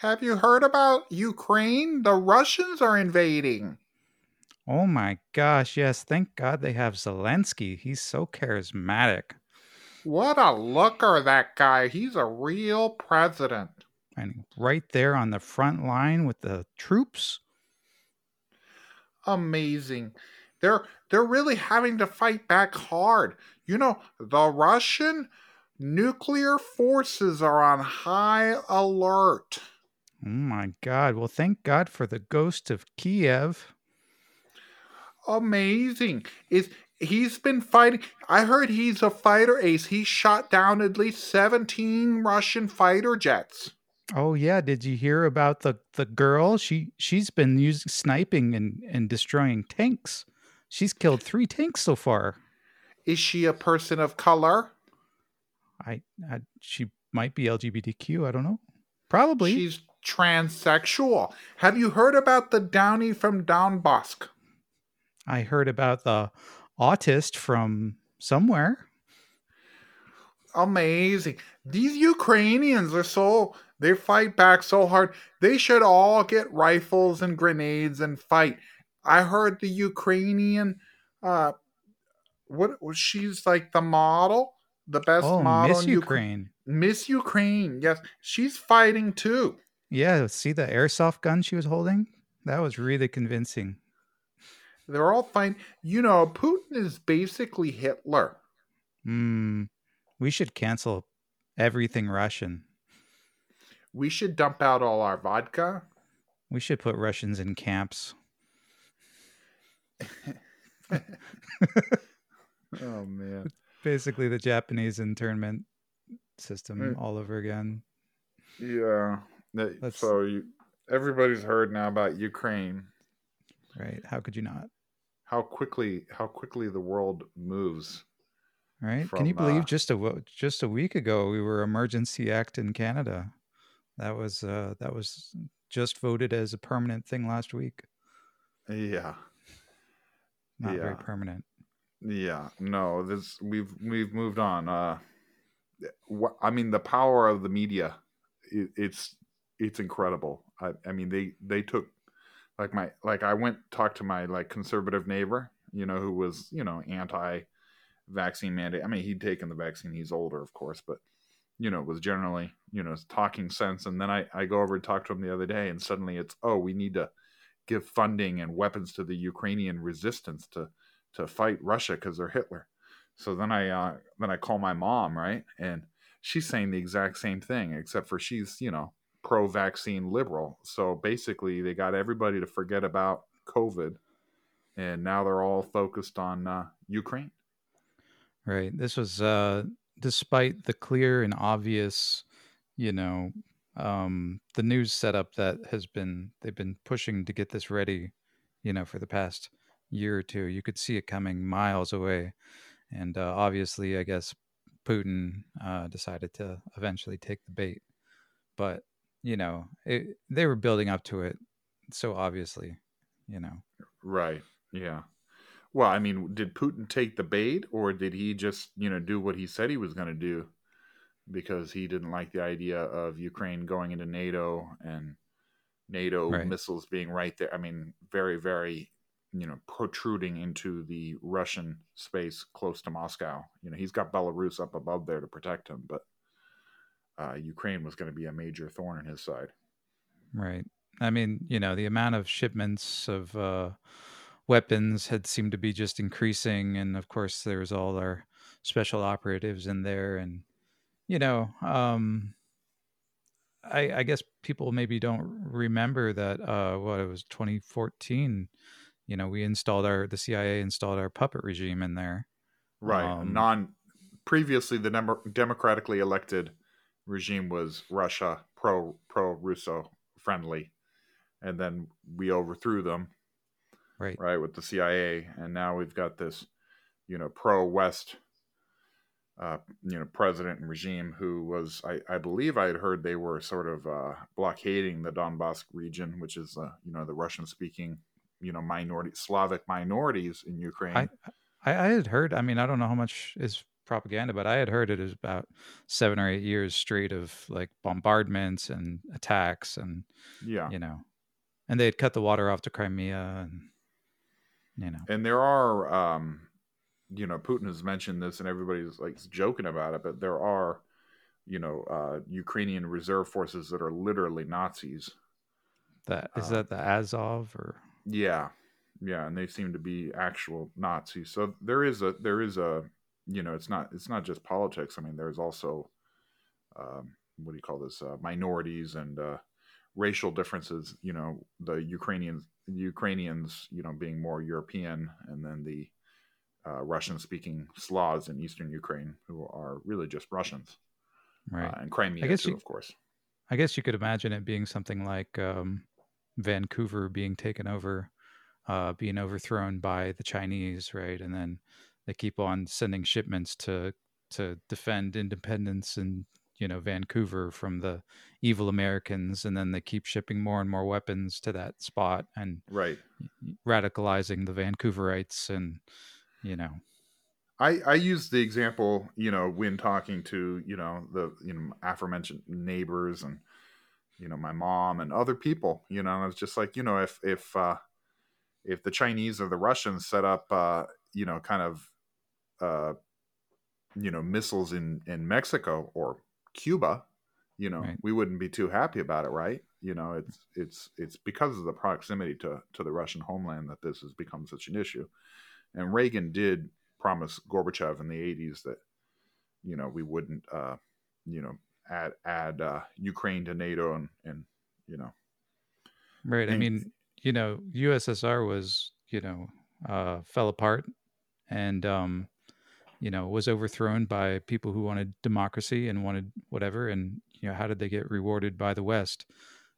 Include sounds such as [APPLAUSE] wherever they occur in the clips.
Have you heard about Ukraine? The Russians are invading. Oh my gosh, yes. Thank God they have Zelensky. He's so charismatic. What a looker, that guy. He's a real president. And right there on the front line with the troops. Amazing. They're they're really having to fight back hard. You know, the Russian nuclear forces are on high alert. Oh my God. Well, thank God for the ghost of Kiev. Amazing. Is he's been fighting I heard he's a fighter ace. He shot down at least 17 Russian fighter jets. Oh yeah, did you hear about the the girl? She she's been using sniping and and destroying tanks. She's killed 3 tanks so far. Is she a person of color? I, I she might be LGBTQ, I don't know. Probably. She's transsexual. Have you heard about the Downy from Donbass? I heard about the autist from somewhere. Amazing. These Ukrainians are so they fight back so hard. They should all get rifles and grenades and fight. I heard the Ukrainian uh what was she's like the model, the best oh, model Miss in Ukraine. Miss Ukraine. Yes, she's fighting too. Yeah, see the airsoft gun she was holding? That was really convincing. They're all fine. You know, Putin is basically Hitler. Hmm. We should cancel everything Russian. We should dump out all our vodka. We should put Russians in camps. [LAUGHS] oh man. [LAUGHS] Basically the Japanese internment system Mm. all over again. Yeah. That- So you, everybody's heard now about Ukraine. Right? How could you not? How quickly how quickly the world moves. Right? Can you believe uh, just a just a week ago we were emergency act in Canada. That was uh that was just voted as a permanent thing last week. Yeah. Not very permanent. Yeah. No, this we've we've moved on. Uh I mean the power of the media it, it's it's incredible. I I mean they they took like my like I went talked to my like conservative neighbor, you know, who was, you know, anti vaccine mandate. I mean, he'd taken the vaccine. He's older, of course, but you know, was generally, you know, talking sense. And then I, I go over and talk to him the other day and suddenly it's, oh, we need to give funding and weapons to the Ukrainian resistance to, to fight Russia because they're Hitler. So then I, uh, then I call my mom, right. And she's saying the exact same thing, except for she's, you know, pro vaccine liberal. So basically they got everybody to forget about COVID and now they're all focused on uh, Ukraine. Right. This was uh despite the clear and obvious, you know, um the news setup that has been they've been pushing to get this ready, you know, for the past year or two. You could see it coming miles away. And uh, obviously, I guess Putin uh, decided to eventually take the bait. But, you know, it, they were building up to it so obviously, you know. Right. Yeah. Well, I mean, did Putin take the bait or did he just, you know, do what he said he was going to do because he didn't like the idea of Ukraine going into NATO and NATO Right. missiles being right there? I mean, very, very, you know, protruding into the Russian space close to Moscow. You know, he's got Belarus up above there to protect him, but uh, Ukraine was going to be a major thorn in his side. Right. I mean, you know, the amount of shipments of uh, weapons had seemed to be just increasing, and of course, there was all our special operatives in there, and you know, um, I, I guess people maybe don't remember that. Uh, what it was, 2014. You know, we installed our the CIA installed our puppet regime in there. Right. Um, non previously the dem- democratically elected regime was Russia pro pro Russo friendly. And then we overthrew them, Right. right, with the CIA, and now we've got this, you know, pro West uh, you know, president and regime who was I, I believe I had heard they were sort of uh, blockading the Donbass region, which is uh, you know, the Russian speaking, you know, minority Slavic minorities in Ukraine. I, I I had heard. I mean, I don't know how much is propaganda, but I had heard it was about seven or eight years straight of like bombardments and attacks, and Yeah. you know, and they had cut the water off to Crimea, and you know, And there are, um, you know, Putin has mentioned this, and everybody's like joking about it, but there are, you know, uh, Ukrainian reserve forces that are literally Nazis. that is Uh, that the Azov or Yeah, yeah, and they seem to be actual Nazis. So there is a there is a you know it's not it's not just politics. I mean, there's also um, what do you call this uh, minorities and uh, racial differences. You know, the Ukrainians Ukrainians you know being more European, and then the uh, Russian speaking Slavs in eastern Ukraine who are really just Russians, right? uh, and Crimea I guess too, you- of course. I guess you could imagine it being something like um, Vancouver being taken over, uh, being overthrown by the Chinese, right? And then they keep on sending shipments to to defend independence and you know Vancouver from the evil Americans, and then they keep shipping more and more weapons to that spot and Right. radicalizing the Vancouverites, and you know, I, I use the example, you know, when talking to, you know, the, you know, aforementioned neighbors and, you know, my mom and other people, you know, and I was just like, you know, if, if, uh, if the Chinese or the Russians set up, uh, you know, kind of, uh, you know, missiles in, in Mexico or Cuba, you know, Right. we wouldn't be too happy about it, right? You know, it's, it's, it's because of the proximity to, to the Russian homeland that this has become such an issue. And Reagan did promise Gorbachev in the 80s that you know we wouldn't uh you know add add uh Ukraine to NATO and and you know right? I mean, you know, USSR was you know uh, fell apart, and um, you know was overthrown by people who wanted democracy and wanted whatever and you know how did they get rewarded by the west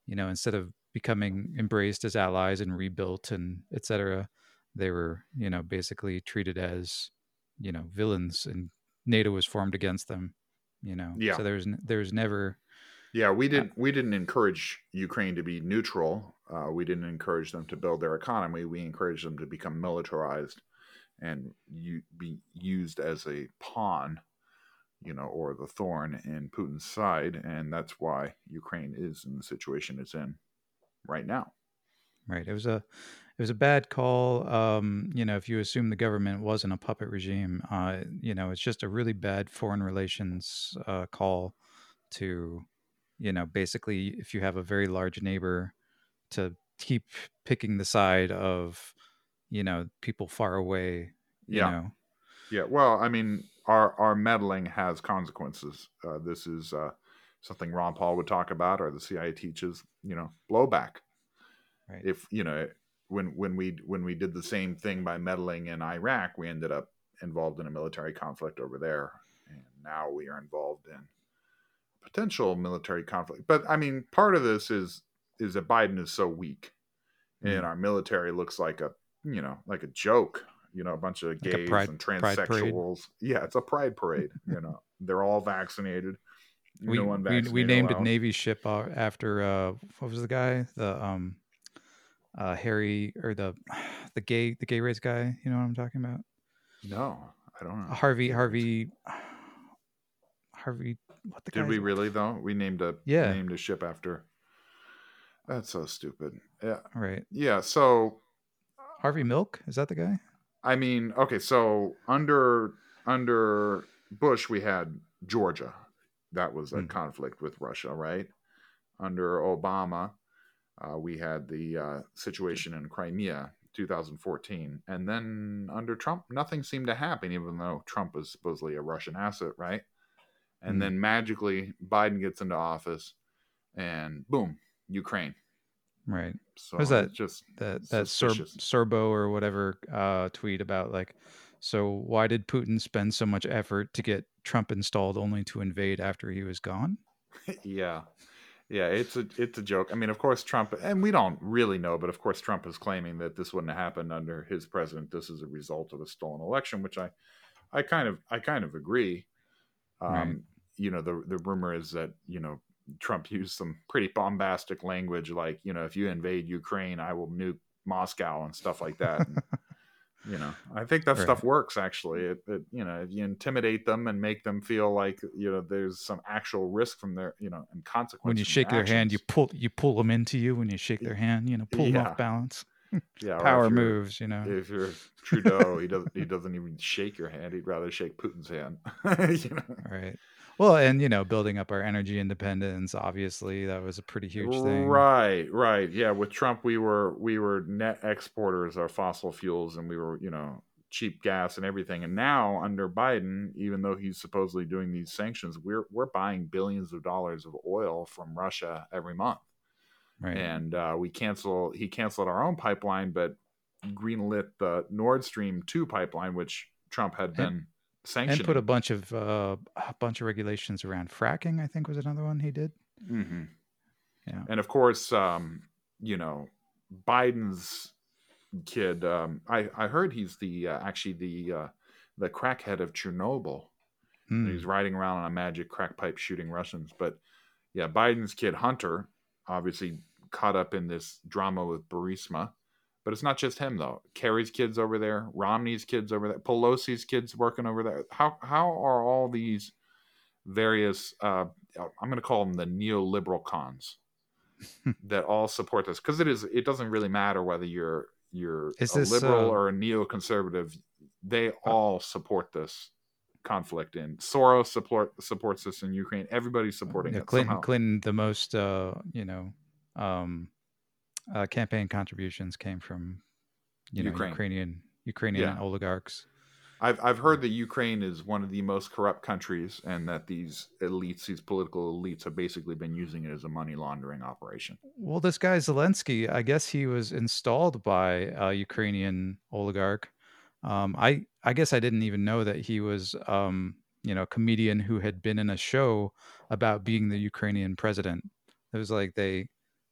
you know instead of becoming embraced as allies and rebuilt and etc they were you know basically treated as you know villains and nato was formed against them you know Yeah. so there's there's never yeah we didn't we didn't encourage Ukraine to be neutral uh we didn't encourage them to build their economy we encouraged them to become militarized and you be used as a pawn you know or the thorn in Putin's side and that's why Ukraine is in the situation it's in right now. Right. It was a it was a bad call. Um you know if you assume the government wasn't a puppet regime uh you know it's just a really bad foreign relations uh call to you know basically if you have a very large neighbor to keep picking the side of you know people far away you Yeah. know Yeah, well, I mean, our our meddling has consequences. Uh, this is uh, something Ron Paul would talk about, or the CIA teaches. You know, blowback. Right. If you know, when when we when we did the same thing by meddling in Iraq, we ended up involved in a military conflict over there, and now we are involved in potential military conflict. But I mean, part of this is is that Biden is so weak, and Mm. our military looks like a you know like a joke. You know, a bunch of Like gays pride- and transsexuals. Yeah, it's a pride parade. you know, [LAUGHS] they're all vaccinated. we, no we, unvaccinated we named a navy ship after uh what was the guy the um uh harry or the [SIGHS] the gay the gay race guy you know what i'm talking about No, I don't know. harvey harvey [SIGHS] harvey what the Did we really though? We named a Yeah. named a ship after. That's so stupid. Yeah, right yeah. So harvey milk is that the guy I mean, okay, so under under Bush we had Georgia. That was a Hmm. conflict with Russia, right? Under Obama, uh, we had the uh, situation in Crimea, 2014, and then under Trump, nothing seemed to happen, even though Trump was supposedly a Russian asset, right? And Hmm. then magically, Biden gets into office, and boom, Ukraine. Right So Was that- just that that Suspicious. Sorbo or whatever uh, tweet about like, so why did Putin spend so much effort to get Trump installed only to invade after he was gone? [LAUGHS] yeah yeah it's a it's a joke i mean of course trump and we don't really know but of course trump is claiming that this wouldn't have happened under his president this is a result of a stolen election which i i kind of i kind of agree um Right. you know the the rumor is that you know trump used some pretty bombastic language like you know if you invade ukraine i will nuke moscow and stuff like that and, You know, I think that Right. stuff works. Actually, it, it you know, if you intimidate them and make them feel like you know there's some actual risk from their you know and consequence. when you shake their hand, you pull you pull them into you. When you shake their hand, you know, pull them off balance. [LAUGHS] yeah, Power moves, you know. If you're Trudeau, he doesn't he doesn't even shake your hand. He'd rather shake Putin's hand. [LAUGHS] you know, Right. Well, and you know, building up our energy independence. Obviously, that was a pretty huge thing. Right, right. Yeah, with Trump we were we were net exporters of fossil fuels and we were, you know, cheap gas and everything. And now under Biden, even though he's supposedly doing these sanctions, we're we're buying billions of dollars of oil from Russia every month. Right. And uh, we cancel he canceled our own pipeline but greenlit the Nord Stream 2 pipeline which Trump had been sanctioning. and put a bunch of uh, a bunch of regulations around fracking. I think was another one he did. hmm Yeah. And of course, um, you know, Biden's kid. Um, I I heard he's the uh, actually the uh, the crackhead of Chernobyl. Hmm. He's riding around on a magic crack pipe shooting Russians. But yeah, Biden's kid Hunter obviously caught up in this drama with Burisma. But it's not just him though. Kerry's kids over there, Romney's kids over there, Pelosi's kids working over there. How how are all these various uh, I'm going to call them the neoliberal cons [LAUGHS] that all support this because it is it doesn't really matter whether you're you're Is a this, liberal uh, or a neoconservative. They all support this conflict in Soros support supports this in Ukraine. Everybody's supporting Yeah, it Clinton, somehow. Clinton, the most uh, you know, um, uh, campaign contributions came from you know Ukraine. Ukrainian Ukrainian Yeah. oligarchs. I've I've heard that Ukraine is one of the most corrupt countries, and that these elites, these political elites, have basically been using it as a money laundering operation. Well, this guy Zelensky, I guess he was installed by a Ukrainian oligarch. Um, I I guess I didn't even know that he was um, you know a comedian who had been in a show about being the Ukrainian president. It was like they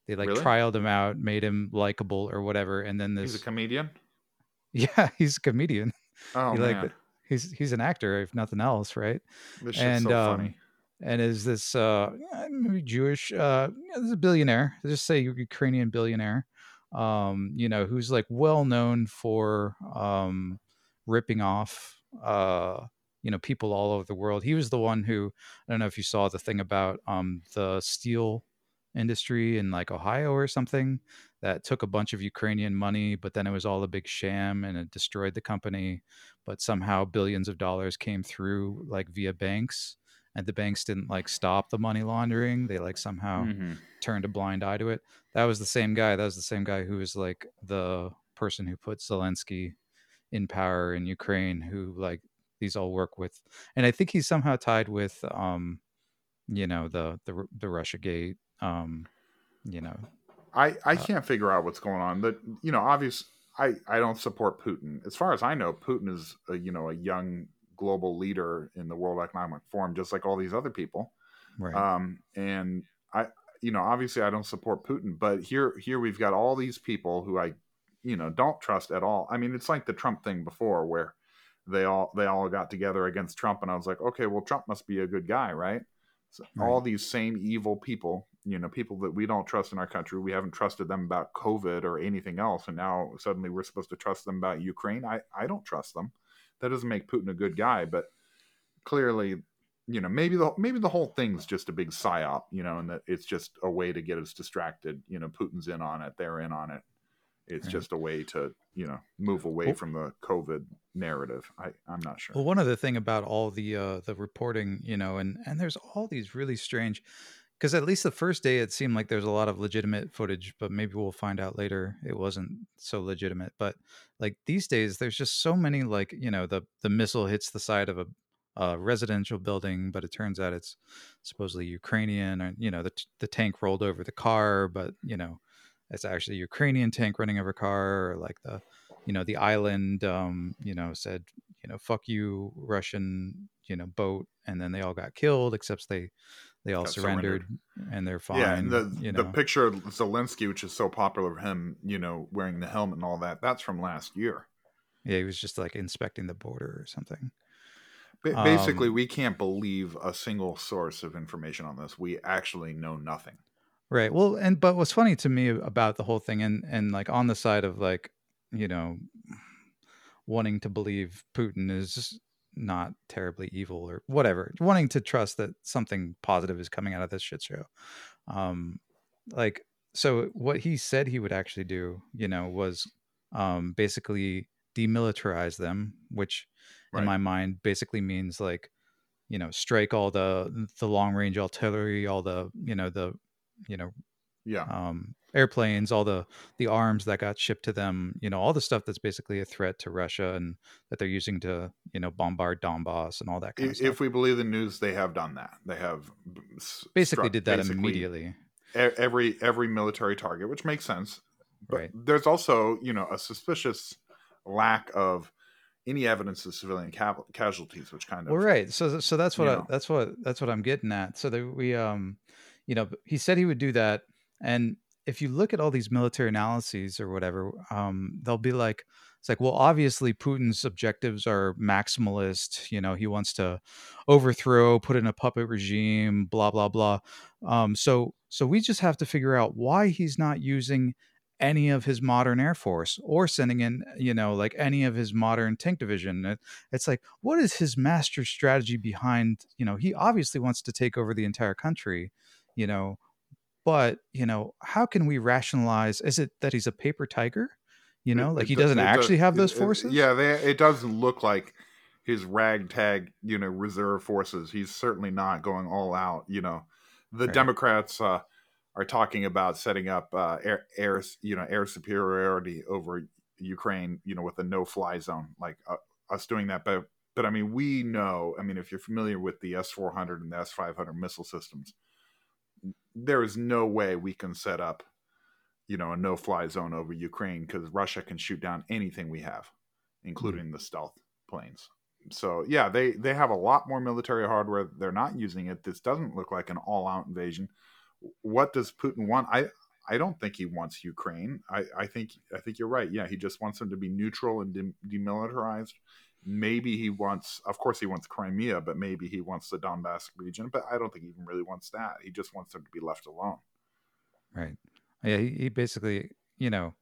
they like Really? trialed him out, made him likable or whatever, and then this. He's a comedian. [LAUGHS] yeah he's a comedian. Oh he like man, he's he's an actor if nothing else, right? this shit's and, so um, funny. and is this uh maybe Jewish uh this is a billionaire let's just say Ukrainian billionaire um you know who's like well known for um ripping off uh you know people all over the world he was the one who I don't know if you saw the thing about um the steel industry in like Ohio or something that took a bunch of Ukrainian money but then it was all a big sham and it destroyed the company but somehow billions of dollars came through like via banks and the banks didn't like stop the money laundering they like somehow Mhm. turned a blind eye to it that was the same guy that was the same guy who was like the person who put zelensky in power in ukraine who like these all work with and i think he's somehow tied with um you know the the, the russia gate um you know I I Uh, can't figure out what's going on. That you know, obvious. I I don't support Putin. As far as I know, Putin is a, you know a young global leader in the World Economic Forum, just like all these other people. right Um, and I, you know, obviously I don't support Putin, but here, here we've got all these people who I, you know, don't trust at all. I mean, it's like the Trump thing before, where they all they all got together against Trump, and I was like, okay, well, Trump must be a good guy, right? So all Right. these same evil people, you know, people that we don't trust in our country, we haven't trusted them about COVID or anything else, and now suddenly we're supposed to trust them about Ukraine. I, I don't trust them. That doesn't make Putin a good guy, but clearly you know maybe the maybe the whole thing's just a big psyop you know and that it's just a way to get us distracted you know putin's in on it they're in on it it's Right. just a way to you know move away Well- from the covid narrative i i'm not sure Well, one other thing about all the uh, the reporting, you know, and and there's all these really strange, because at least the first day it seemed like there's a lot of legitimate footage, but maybe we'll find out later it wasn't so legitimate. But like these days, there's just so many like you know the the missile hits the side of a, a residential building, but it turns out it's supposedly Ukrainian, or you know the the tank rolled over the car, but you know it's actually a Ukrainian tank running over a car, or like the you know the island um you know said you know fuck you russian you know boat and then they all got killed except they they all surrendered, surrendered. and they're fine yeah and the you the picture of zelensky which is so popular of him you know wearing the helmet and all that that's from last year. Yeah he was just like inspecting the border or something. Ba- basically Um, we can't believe a single source of information on this. We actually know nothing. Right well and but what's funny to me about the whole thing and and like on the side of like you know wanting to believe Putin is not terribly evil or whatever, wanting to trust that something positive is coming out of this shit show. Um, like, so what he said he would actually do, you know, was um, basically demilitarize them, which right. in my mind basically means like, you know, strike all the the long range artillery, all the you know the you know yeah um, airplanes, all the the arms that got shipped to them, you know, all the stuff that's basically a threat to Russia and that they're using to, you know, bombard Donbass and all that kind if, of stuff. If we believe the news, they have done that. They have basically did that basically immediately. Every every military target, which makes sense. But right. there's also, you know, a suspicious lack of any evidence of civilian ca- casualties, which kind of well, right. So, so that's what I, that's what that's what I'm getting at. So that we, um, you know, he said he would do that, and if you look at all these military analyses or whatever, um, they'll be like, it's like, well, obviously Putin's objectives are maximalist. You know, he wants to overthrow, put in a puppet regime, blah blah blah. Um, so, so we just have to figure out why he's not using any of his modern air force or sending in you know like any of his modern tank division it, it's like what is his master strategy behind you know he obviously wants to take over the entire country you know but you know how can we rationalize is it that he's a paper tiger? You know like he doesn't actually have those forces? yeah they, it doesn't look like his ragtag you know reserve forces. He's certainly not going all out you know. The right. democrats uh, are talking about setting up uh, air, air you know air superiority over ukraine you know with a no fly zone like uh, us doing that. But but i mean we know i mean if you're familiar with the s400 and the s500 missile systems there is no way we can set up, you know, a no-fly zone over Ukraine because Russia can shoot down anything we have, including mm-hmm. the stealth planes. So yeah, they they have a lot more military hardware. They're not using it. This doesn't look like an all-out invasion. What does Putin want? I I don't think he wants Ukraine. I, I think I think you're right. Yeah, he just wants them to be neutral and de- demilitarized maybe he wants of course he wants crimea but maybe he wants the donbass region but i don't think he even really wants that. He just wants them to be left alone. Right. Yeah he, he basically you know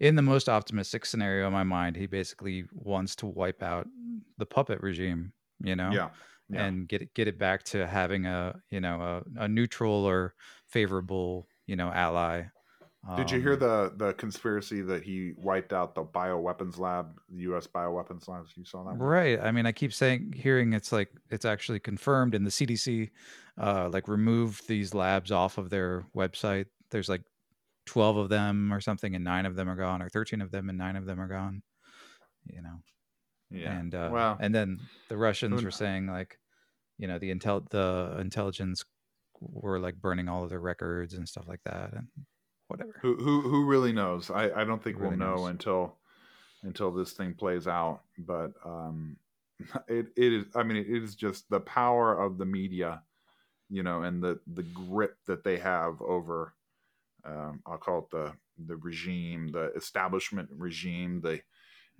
in the most optimistic scenario in my mind he basically wants to wipe out the puppet regime you know yeah, yeah. and get it get it back to having a you know a, a neutral or favorable you know ally did you hear um, the the conspiracy that he wiped out the bioweapons lab, the U.S. bioweapons labs? You saw that, one? right? I mean, I keep saying, hearing it's like it's actually confirmed, and the CDC, uh, like removed these labs off of their website. There's like twelve of them or something, and nine of them are gone, or thirteen of them and nine of them are gone. You know, yeah. And uh, well, and then the Russians were saying like, you know, the intel the intelligence were like burning all of their records and stuff like that, and whatever. Who who who really knows? I I don't think we'll know knows. until until this thing plays out. But um, [LAUGHS] it it is. I mean, it is just the power of the media, you know, and the the grip that they have over. Um, I'll call it the the regime, the establishment regime, the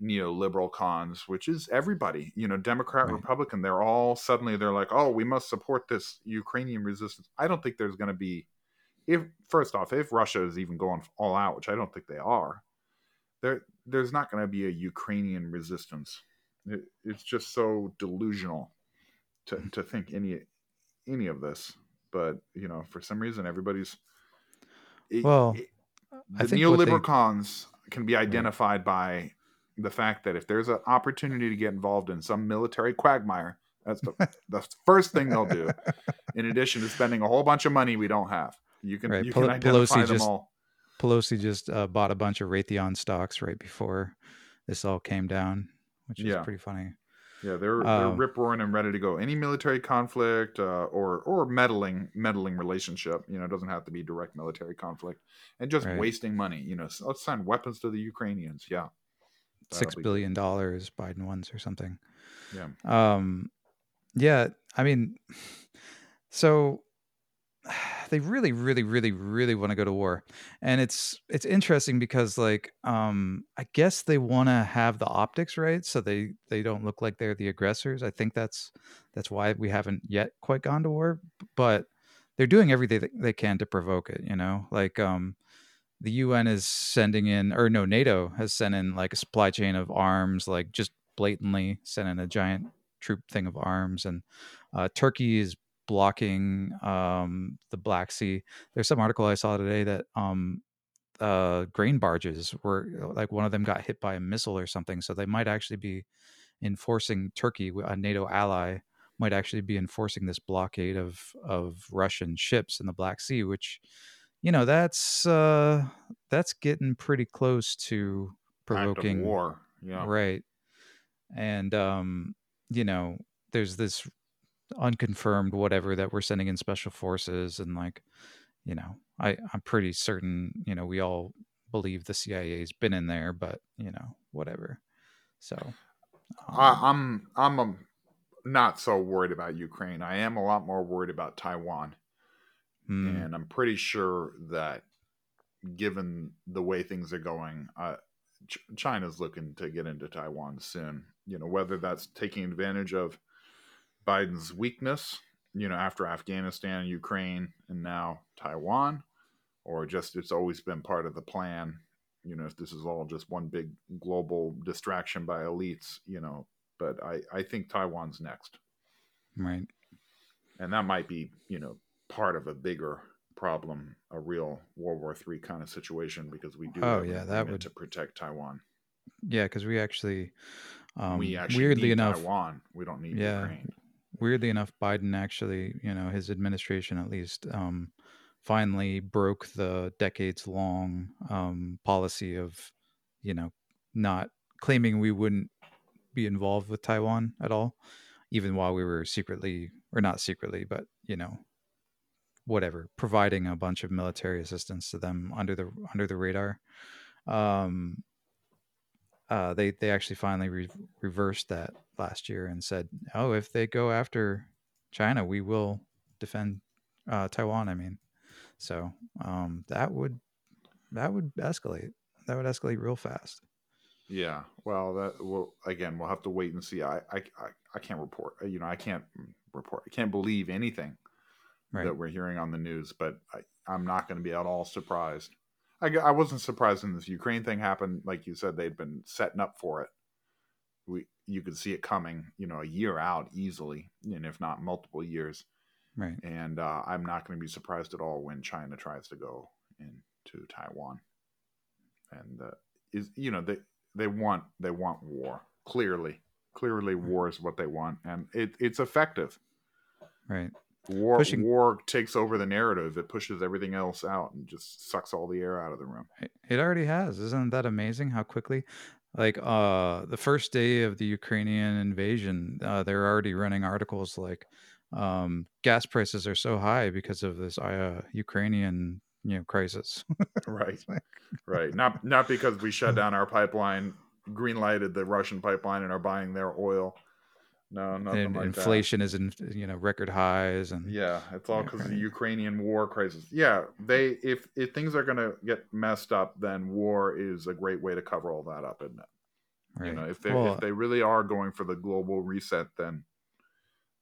neoliberal cons, which is everybody, you know, Democrat, right. Republican, they're all suddenly they're like, oh, we must support this Ukrainian resistance. I don't think there's going to be if first off, if Russia is even going all out, which I don't think they are, there there's not going to be a Ukrainian resistance. It, it's just so delusional to to think any any of this. But you know, for some reason, everybody's well. It, the neoliberal they... cons can be identified by the fact that if there's an opportunity to get involved in some military quagmire, that's the, [LAUGHS] the first thing they'll do. In addition to spending a whole bunch of money we don't have. You can right. you can identify Pelosi them just, all. Pelosi just uh, bought a bunch of Raytheon stocks right before this all came down, which is yeah. pretty funny. Yeah, they're, they're um, rip roaring and ready to go. Any military conflict uh, or or meddling meddling relationship, you know, it doesn't have to be direct military conflict, and just right. wasting money. You know, let's send weapons to the Ukrainians. Yeah, six billion dollars Biden wants or something. Yeah. Um, yeah. I mean, [SIGHS] so [SIGHS] they really really really really want to go to war and it's it's interesting because like um i guess they want to have the optics right so they they don't look like they're the aggressors i think that's that's why we haven't yet quite gone to war but they're doing everything they can to provoke it you know? Like um the UN is sending in, or no, NATO has sent in like a supply chain of arms, like just blatantly sent in a giant troop thing of arms, and uh, Turkey is blocking um, the Black Sea. There's some article I saw today that um, uh, grain barges were like one of them got hit by a missile or something, so they might actually be enforcing Turkey, a NATO ally, might actually be enforcing this blockade of of Russian ships in the Black Sea, which you know that's uh, that's getting pretty close to provoking war. Yeah, right. And um, you know, there's this unconfirmed whatever that we're sending in special forces, and like, you know, I I'm pretty certain, you know, we all believe the CIA's been in there, but you know, whatever. So um, I, I'm I'm um, not so worried about Ukraine. I am a lot more worried about Taiwan. Mm. And I'm pretty sure that given the way things are going, uh, Ch- China's looking to get into Taiwan soon. You know, whether that's taking advantage of Biden's weakness, you know, after Afghanistan and Ukraine and now Taiwan, or just it's always been part of the plan. You know, this is all just one big global distraction by elites, you know, but I, I think Taiwan's next. Right. And that might be, you know, part of a bigger problem, a real World War Three kind of situation, because we do. Oh yeah, that would to protect Taiwan. Yeah, because we actually, um, we actually weirdly enough, Taiwan. We don't need yeah, Ukraine. Weirdly enough, Biden actually, you know, his administration at least, um, finally broke the decades-long um, policy of, you know, not claiming we wouldn't be involved with Taiwan at all, even while we were secretly, or not secretly, but you know, whatever, providing a bunch of military assistance to them under the under the radar. Um, uh, they they actually finally re- reversed that last year and said, "Oh, if they go after China, we will defend uh, Taiwan." I mean, so um, that would that would escalate. That would escalate real fast. Yeah. Well, that well again, we'll have to wait and see. I I I, I can't report. You know, I can't report. I can't believe anything right. that we're hearing on the news, but I, I'm not going to be at all surprised. I, I wasn't surprised when this Ukraine thing happened. Like you said, they'd been setting up for it. We you could see it coming, you know, a year out easily, and if not multiple years. Right. And uh, I'm not going to be surprised at all when China tries to go into Taiwan. And uh, is you know they they want they want war clearly clearly war is what they want and it, it's effective right War Pushing... war takes over the narrative. It pushes everything else out and just sucks all the air out of the room. It already has. Isn't that amazing how quickly? Like uh the first day of the Ukrainian invasion, uh, they're already running articles like um, gas prices are so high because of this uh, Ukrainian you know crisis. [LAUGHS] right. Right. Not not because we shut [LAUGHS] down our pipeline, green lighted the Russian pipeline and are buying their oil. No, nothing and like inflation that. is in you know record highs and yeah, it's all because of the Ukrainian war crisis. Yeah, they if if things are gonna get messed up, then war is a great way to cover all that up, isn't it? Right. You know, if they well, if they really are going for the global reset, then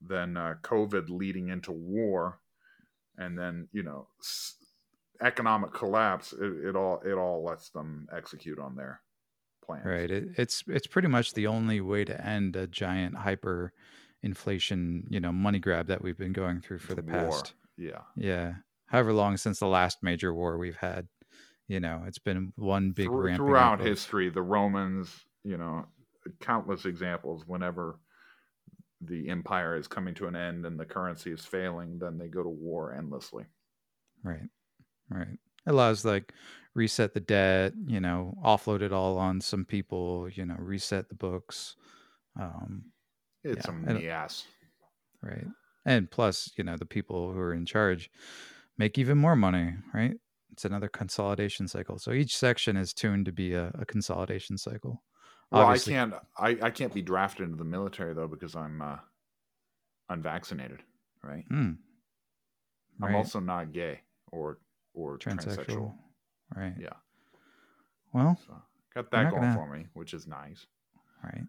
then uh, COVID leading into war, and then you know s- economic collapse, it, it all it all lets them execute on their plans. Right. It, it's it's pretty much the only way to end a giant hyper inflation, you know, money grab that we've been going through for the war. past. Yeah. Yeah. However long since the last major war we've had, you know, it's been one big Through, throughout history. The Romans, you know, countless examples. Whenever the empire is coming to an end and the currency is failing, then they go to war endlessly. Right. Right. It allows like reset the debt, you know, offload it all on some people, you know, reset the books. Um, it's yeah, a yes. Right. And plus, you know, the people who are in charge make even more money, right? It's another consolidation cycle. So each section is tuned to be a, a consolidation cycle. Well, Obviously, I can't I, I can't be drafted into the military though because I'm uh, unvaccinated, right? Mm. right? I'm also not gay or or transsexual. transsexual. Right. Yeah. Well, so got that going gonna... for me, which is nice. Right.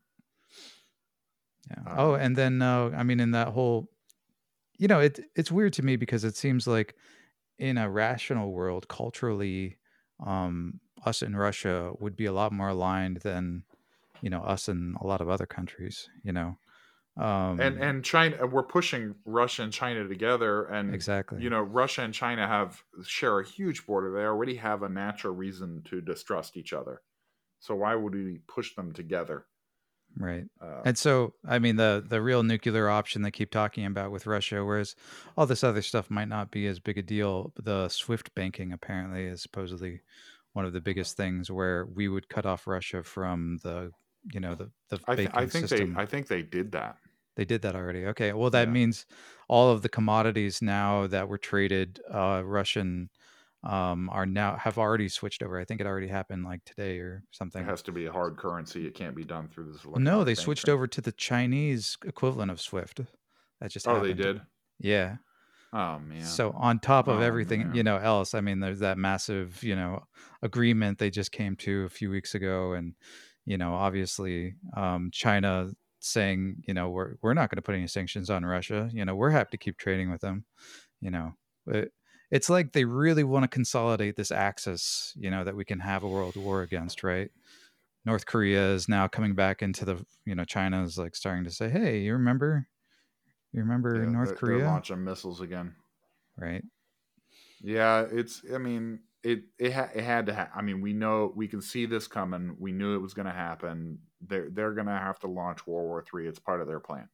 Yeah. Um, oh, and then uh, I mean, in that whole, you know, it it's weird to me because it seems like in a rational world, culturally, um, us and Russia would be a lot more aligned than you know us and a lot of other countries. You know, um, and and China, we're pushing Russia and China together, and exactly, you know, Russia and China have share a huge border. They already have a natural reason to distrust each other. So why would we push them together? Right. Uh, and so, I mean, the the real nuclear option they keep talking about with Russia, whereas all this other stuff might not be as big a deal. The SWIFT banking apparently is supposedly one of the biggest things where we would cut off Russia from the, you know, the the I, th- I think system. they I think they did that. They did that already. Okay. Well, that yeah. means all of the commodities now that were traded uh, Russian um, are now have already switched over. I think it already happened like today or something. It has to be a hard currency. It can't be done through this. No, they switched over to the Chinese equivalent of SWIFT. That just oh, happened. they did. Yeah. Oh man. So on top of oh, everything, man. you know, else, I mean, there's that massive, you know, agreement they just came to a few weeks ago, and you know, obviously, um, China saying, you know, we're we're not going to put any sanctions on Russia. You know, we're happy to keep trading with them. You know, but it's like they really want to consolidate this axis, you know, that we can have a world war against, right? North Korea is now coming back into the, you know, China is like starting to say, "Hey, you remember, you remember yeah, North they're, Korea they're launching missiles again?" Right. Yeah, it's. I mean, it it, ha- it had to. Ha- I mean, we know we can see this coming. We knew it was going to happen. They're they're going to have to launch World War Three. It's part of their plan.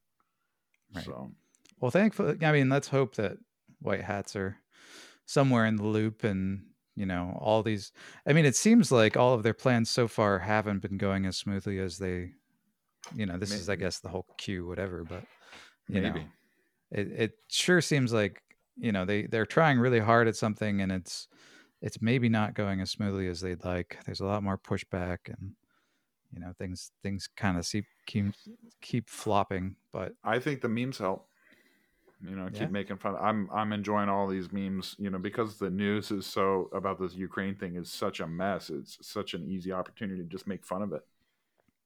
Right. So, well, thankfully, I mean, let's hope that white hats are somewhere in the loop and you know all these i mean it seems like all of their plans so far haven't been going as smoothly as they you know this Maybe. is i guess the whole Q whatever but you Maybe. know it, it sure seems like you know they they're trying really hard at something and it's it's maybe not going as smoothly as they'd like there's a lot more pushback and you know things things kind of keep keep keep flopping but i think the memes help you know keep yeah. making fun i'm i'm enjoying all these memes you know because the news is so about this ukraine thing is such a mess it's such an easy opportunity to just make fun of it.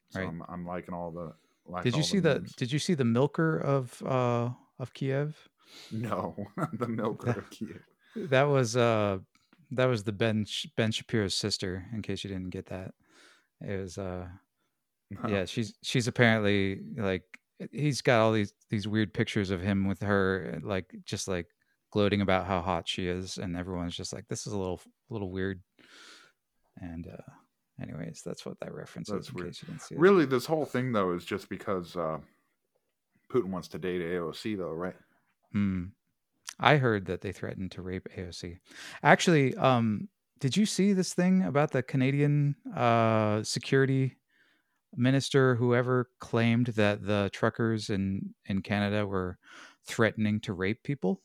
So right. I'm, I'm liking all the liking did you see the, the did you see the milker of uh of kiev? No [LAUGHS] the milker that, of [LAUGHS] kiev. That was uh that was the ben ben shapiro's sister in case you didn't get that it was uh no. yeah she's she's apparently like he's got all these these weird pictures of him with her like just like gloating about how hot she is and everyone's just like this is a little little weird. And uh anyways that's what that reference that's is weird. really this whole thing though is just because uh putin wants to date aoc though right? Hmm. I heard that they threatened to rape aoc actually um did you see this thing about the canadian uh security minister, whoever claimed that the truckers in in Canada were threatening to rape people.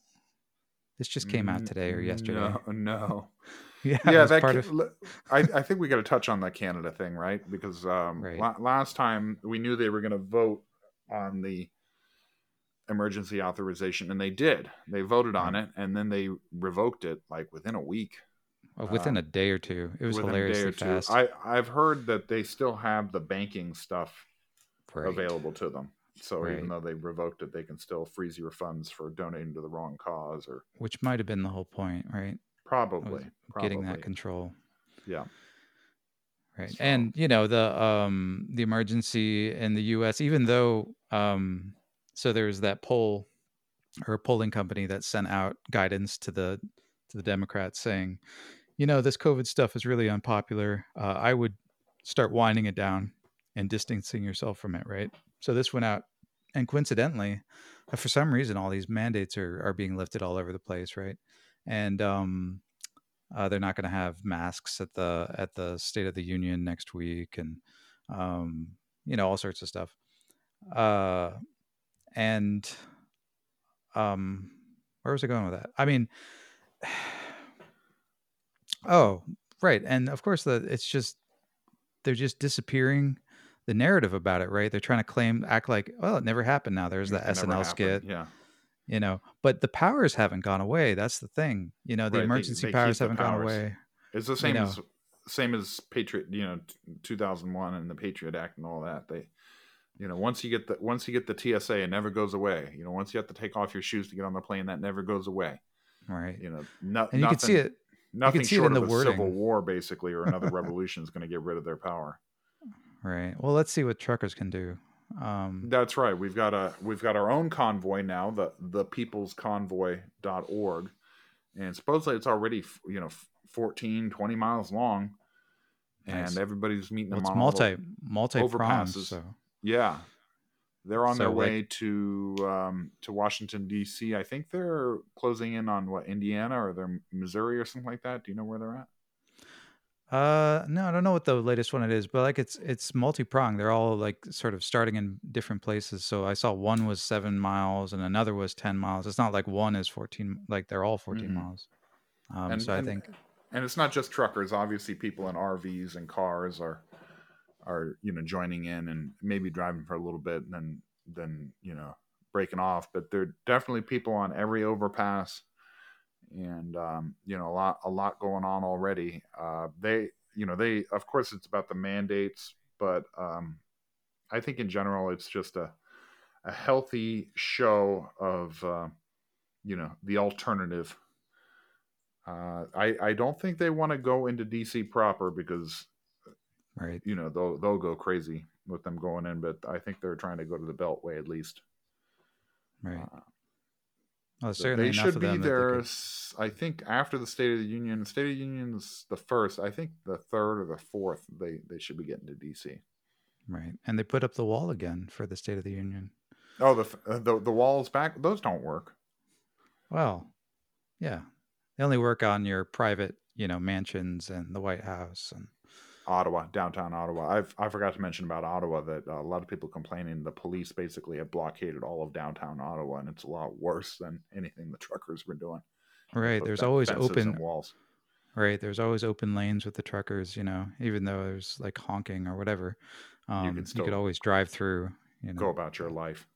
This just came out today or yesterday. No, [LAUGHS] no. [LAUGHS] yeah, yeah. That part of... I, I think we got to touch on the Canada thing, right? Because um, right. La- last time we knew they were going to vote on the emergency authorization, and they did. They voted on it, and then they revoked it like within a week. Well, within um, a day or two, it was hilariously fast. I I've heard that they still have the banking stuff right. available to them. So right. even though they revoked it, they can still freeze your funds for donating to the wrong cause, or which might have been the whole point, right? Probably, probably. getting that control. Yeah. Right. So. And you know the um the emergency in the U.S. Even though um so there was that poll or a polling company that sent out guidance to the to the Democrats saying you know, this COVID stuff is really unpopular. Uh, I would start winding it down and distancing yourself from it, right? So this went out, and coincidentally, uh, for some reason, all these mandates are are being lifted all over the place, right? And um, uh, they're not going to have masks at the at the State of the Union next week, and um, you know all sorts of stuff. Uh, and um, where was I going with that? I mean. [SIGHS] Oh, right. And of course, the it's just they're just disappearing the narrative about it, right? They're trying to claim, act like, well, it never happened. Now there's the SNL skit, yeah. You know, but the powers haven't gone away. That's the thing. You know, the right. emergency they, powers haven't powers. gone away. It's the same you know. as same as Patriot, you know, 2001 and the Patriot Act and all that. They, you know, once you get the once you get the TSA, it never goes away. You know, once you have to take off your shoes to get on the plane, that never goes away. Right. You know, no, and you can see it nothing short of a civil war, basically, or another [LAUGHS] revolution is going to get rid of their power. Right. Well, let's see what truckers can do. Um, That's right. We've got a we've got our own convoy now, the the peoplesconvoy.org. And supposedly it's already, you know, f- 14, 20 miles long. Nice. And everybody's meeting well, them it's on multi multi overpasses. So Yeah, they're on So, their like- way to um, to Washington D.C. I think they're closing in on what Indiana or they're Missouri or something like that. Do you know where they're at? Uh, no, I don't know what the latest one it is, but like it's it's multi pronged. They're all like sort of starting in different places. So I saw one was seven miles and another was ten miles. It's not like one is fourteen. Like they're all 14 Mhm. miles. Um, And- so I and- think And it's not just truckers. Obviously, people in RVs and cars are are you know joining in and maybe driving for a little bit and then then you know breaking off. But there are definitely people on every overpass and um, you know a lot a lot going on already. Uh, they you know they of course it's about the mandates, but um, I think in general it's just a a healthy show of uh, you know the alternative. Uh, I I don't think they want to go into DC proper because right. you know they'll they'll go crazy with them going in, but I think they're trying to go to the Beltway at least. Right. Uh, certainly they should be them that they there. I think after the State of the Union. State of the Union's the first. I think the third or the fourth. They they should be getting to DC. Right. And they put up the wall again for the State of the Union. Oh, the uh, the the walls back. Those don't work. Well, yeah. They only work on your private, you know, mansions and the White House and Ottawa, downtown Ottawa. I've I forgot to mention about Ottawa that a lot of people complaining the police basically have blockaded all of downtown Ottawa, and it's a lot worse than anything the truckers were doing. right. There's always open walls. right. There's always open lanes with the truckers, you know, even though there's like honking or whatever. Um, you, can could always drive through, you know. Go about your life.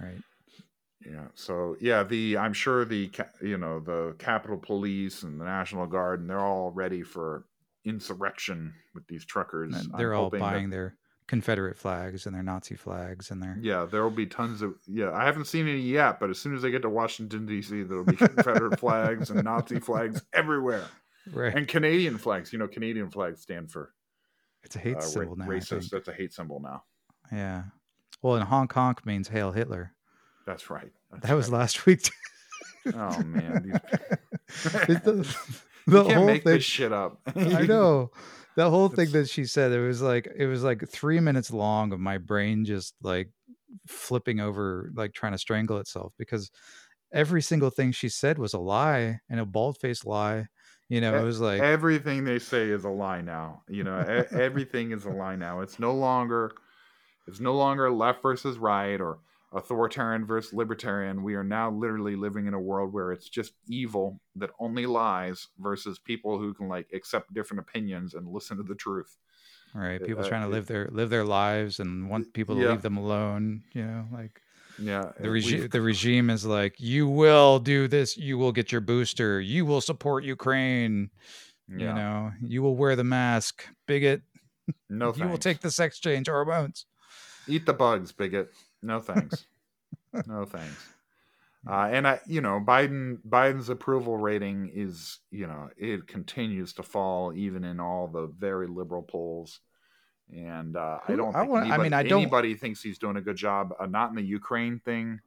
Right. Yeah. So yeah, the I'm sure the you know the Capitol Police and the National Guard and they're all ready for insurrection with these truckers. And I'm they're all hoping that- buying their Confederate flags and their Nazi flags and their yeah, there will be tons of yeah. I haven't seen any yet, but as soon as they get to Washington D.C., there'll be [LAUGHS] Confederate flags and Nazi flags everywhere, right. and Canadian flags. You know, Canadian flags stand for It's a hate uh, ra- symbol now. Racist. That's a hate symbol now. Yeah. Well, in honk honk means Hail Hitler. That's right. That's That was right. last week. Oh man, these, [LAUGHS] [LAUGHS] [LAUGHS] the, can't whole make thing. this shit up. [LAUGHS] I know. The whole thing that she said, it was like it was like three minutes long of my brain just like flipping over, like trying to strangle itself because every single thing she said was a lie and a bald faced lie. You know, it was like everything they say is a lie now. You know, everything is a lie now. It's no longer, it's no longer left versus right or authoritarian versus libertarian. We are now literally living in a world where it's just evil that only lies versus people who can like accept different opinions and listen to the truth. right, uh, people trying to live their live their lives and want people to Yeah. leave them alone. You know, like Yeah, the uh, regime the regime is like, you will do this, you will get your booster, you will support Ukraine. Yeah, You know, you will wear the mask, bigot. no [LAUGHS] you thanks. will take the sex change hormones. Eat the bugs, bigot. No thanks. [LAUGHS] no thanks. Uh, and I, you know, Biden Biden's approval rating is, you know, it continues to fall even in all the very liberal polls. And uh, I don't I wanna- I mean, I don't- anybody thinks he's doing a good job. Uh, not in the Ukraine thing,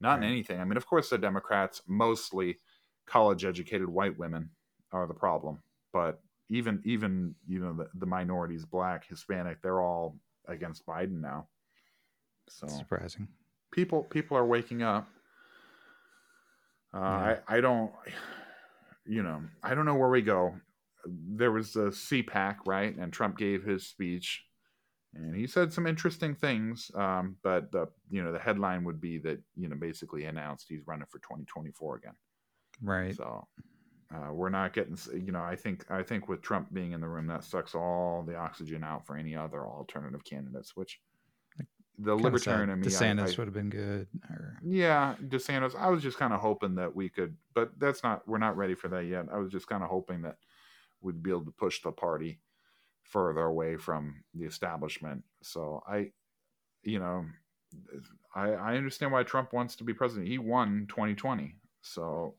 not in anything. I mean, of course, the Democrats, mostly college-educated white women, are the problem. But even even you know the, the minorities, black, Hispanic, they're all against Biden now. So Surprising. people people are waking up. Uh, Yeah. I I don't, you know, I don't know where we go. There was a CPAC, right? And Trump gave his speech, and he said some interesting things. Um, but the you know the headline would be that you know basically announced he's running for 2024 again. Right. So uh, we're not getting, you know, I think I think with Trump being in the room, that sucks all the oxygen out for any other alternative candidates. Which the Kinda libertarian in me, I- DeSantis I- would have been good. Or yeah, DeSantis. I was just kind of hoping that we could, but that's not. We're not ready for that yet. I was just kind of hoping that we'd be able to push the party further away from the establishment. So I, you know, I I understand why Trump wants to be president. He won 2020, so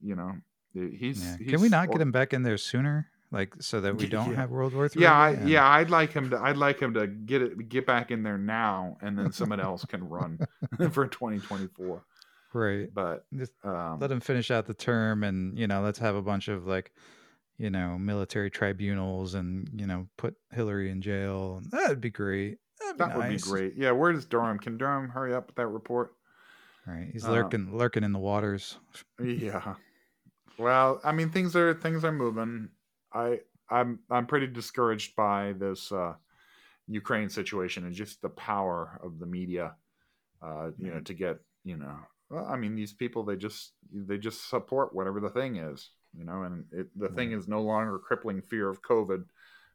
you know He's, Yeah. he's Can we not or- get him back in there sooner, like so that we don't Yeah. have World War Three? Yeah, I, yeah, I'd like him to. I'd like him to get it, get back in there now, and then someone else can run [LAUGHS] for 2024. right. But Just um, let him finish out the term, and you know, let's have a bunch of like, you know, military tribunals, and you know, put Hillary in jail. That'd be great. That'd be that would be great. Yeah, where's Durham? Can Durham hurry up with that report? Right. He's Uh, lurking, lurking in the waters. Yeah. Well, I mean, things are things are moving. I I'm I'm pretty discouraged by this uh, Ukraine situation and just the power of the media. Uh, you know, to get you know, well, I mean, these people they just they just support whatever the thing is. You know, and it, the thing is no longer crippling fear of COVID.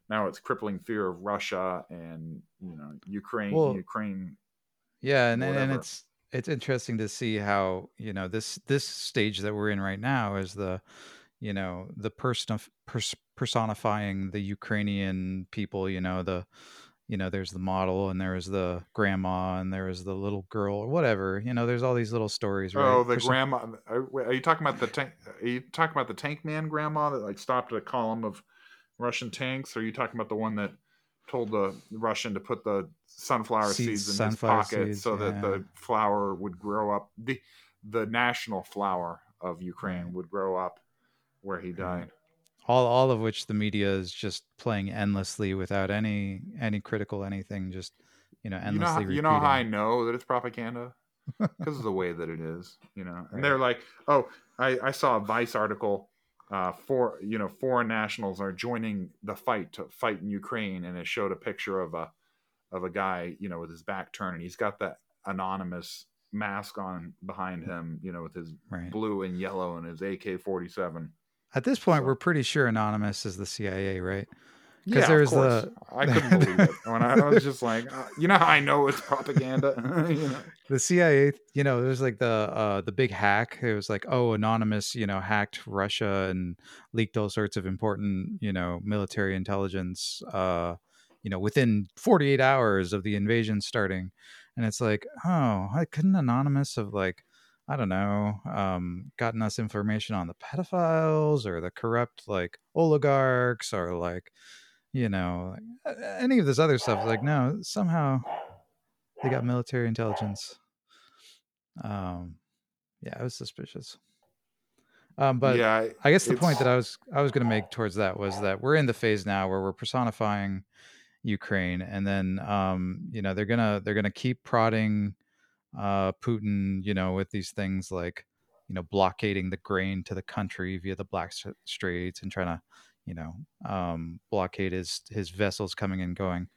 Now it's crippling fear of Russia and you know Ukraine. Well, Ukraine. Yeah, and and, and it's it's interesting to see how you know this this stage that we're in right now is the you know the person of pers- personifying the Ukrainian people. You know the you know there's the model and there's the grandma and there's the little girl or whatever. You know there's all these little stories. Right? Oh, the Perso- grandma. Are, are you talking about the tank? Are you talking about the tank man grandma that like stopped a column of Russian tanks? Or are you talking about the one that told the Russian to put the sunflower Seeds, seeds, in sunflower his pocket seeds, so that the flower would grow up? The the national flower of Ukraine would grow up where he died. all all of which the media is just playing endlessly without any any critical anything. Just you know You know, endlessly how, you know how I know that it's propaganda [LAUGHS] because of the way that it is. You know, Right. and they're like, oh, I, I saw a Vice article. Uh, for you know, foreign nationals are joining the fight to fight in Ukraine, and it showed a picture of a of a guy, you know, with his back turned, and he's got that anonymous mask on behind him, you know, with his Right. blue and yellow and his AK forty seven. At this point, we're pretty sure anonymous is the CIA, right? 'Cause Yeah, there's of course. the- I couldn't believe it when I, I was just like, uh, you know how I know it's propaganda. [LAUGHS] you know? [LAUGHS] The CIA, you know, there's like the uh the big hack. It was like, oh, anonymous, you know, hacked Russia and leaked all sorts of important, you know, military intelligence. Uh, you know, within 48 hours of the invasion starting, and it's like, oh, I couldn't anonymous have like. I don't know, um, gotten us information on the pedophiles or the corrupt like oligarchs or like, you know, any of this other stuff. Like, no, somehow they got military intelligence. Um, yeah, I was suspicious. Um, but yeah, I- I guess the point that I was I was going to make towards that was that we're in the phase now where we're personifying Ukraine, and then um, you know they're gonna they're gonna keep prodding uh, Putin, you know, with these things like you know blockading the grain to the country via the Black Straits and trying to you know um, blockade his his vessels coming and going,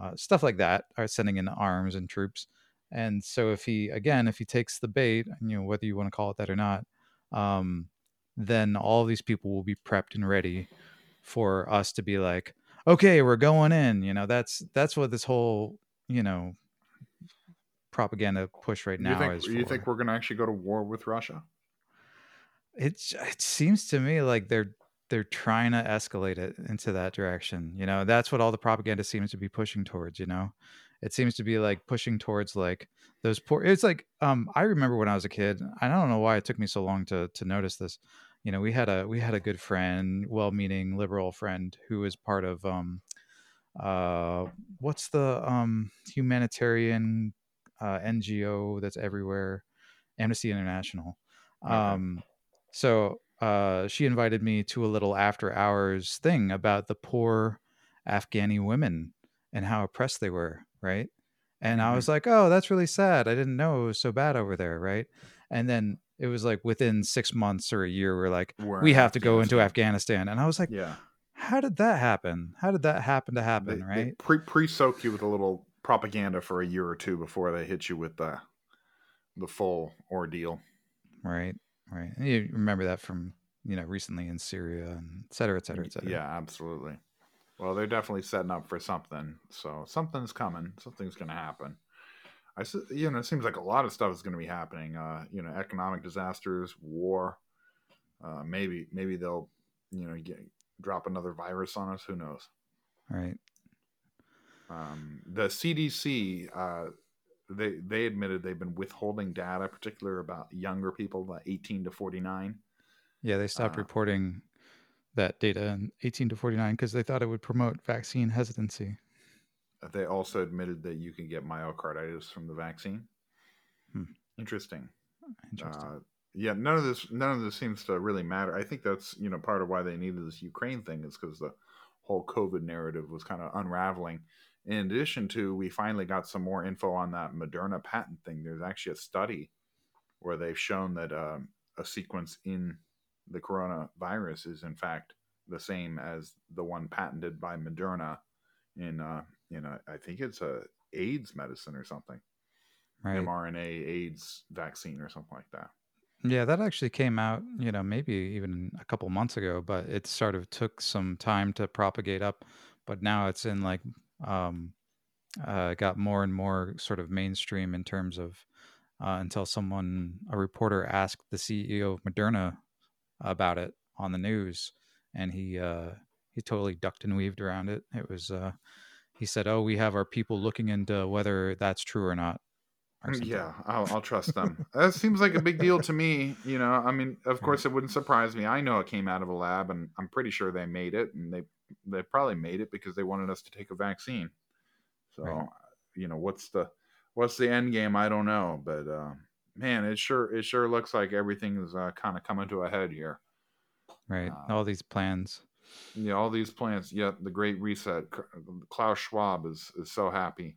uh, stuff like that, are sending in arms and troops. And so if he again, if he takes the bait, you know, whether you want to call it that or not, um, then all these people will be prepped and ready for us to be like, okay, we're going in. You know, that's that's what this whole you know propaganda push right now you think is. you for. think we're going to actually go to war with Russia? it's it seems to me like they're they're trying to escalate it into that direction you know that's what all the propaganda seems to be pushing towards you know it seems to be like pushing towards like those poor it's like um i remember when i was a kid i don't know why it took me so long to to notice this you know we had a we had a good friend well-meaning liberal friend who was part of um uh what's the um humanitarian uh ngo that's everywhere amnesty international um so uh, she invited me to a little after hours thing about the poor Afghani women and how oppressed they were, right? And I Mhm. was like, oh, that's really sad. I didn't know it was so bad over there, right? And then it was like within six months or a year, we're like, We're we have to go into Afghanistan. And I was like, Yeah, how did that happen? How did that happen to happen, they, right? They pre pre soak you with a little propaganda for a year or two before they hit you with the the full ordeal. Right, right. And you remember that from you know recently in Syria and et cetera, et cetera, et cetera. Yeah, absolutely. Well, they're definitely setting up for something. So something's coming. Something's going to happen. I, you know, it seems like a lot of stuff is going to be happening. Uh, you know, economic disasters, war. Uh, maybe, maybe they'll, you know, get, drop another virus on us. Who knows? Right. Um, the CDC, uh, they they admitted they've been withholding data, particularly about younger people, the 18 to 49, Yeah, they stopped Uh, reporting that data in 18 to 49 because they thought it would promote vaccine hesitancy. they also admitted that you can get myocarditis from the vaccine. Hmm. Interesting. Interesting. Uh, yeah, none of this none of this seems to really matter. I think that's you know part of why they needed this Ukraine thing is because the whole COVID narrative was kind of unraveling. In addition to, we finally got some more info on that Moderna patent thing. There's actually a study where they've shown that um, a sequence in the coronavirus is in fact the same as the one patented by Moderna in uh, in a, I think it's a AIDS medicine or something, right. mRNA AIDS vaccine or something like that. Yeah, that actually came out, you know, maybe even a couple months ago, but it sort of took some time to propagate up. But now it's in like, um, uh, got more and more sort of mainstream in terms of uh, until someone, a reporter asked the CEO of Moderna about it on the news, and he uh, he totally ducked and weaved around it. It was uh, he said, "Oh, we have our people looking into whether that's true or not." or. Yeah, I'll, I'll trust them. that seems like a big deal to me. You know, I mean, of course, it wouldn't surprise me. I know it came out of a lab, and I'm pretty sure they made it, and they they probably made it because they wanted us to take a vaccine. So, Right. you know, what's the what's the end game? I don't know, but uh, man, it sure it sure looks like everything is uh, kind of coming to a head here. right. Uh, All these plans. Yeah, all these plants. Yeah, the Great Reset. Klaus Schwab is is so happy.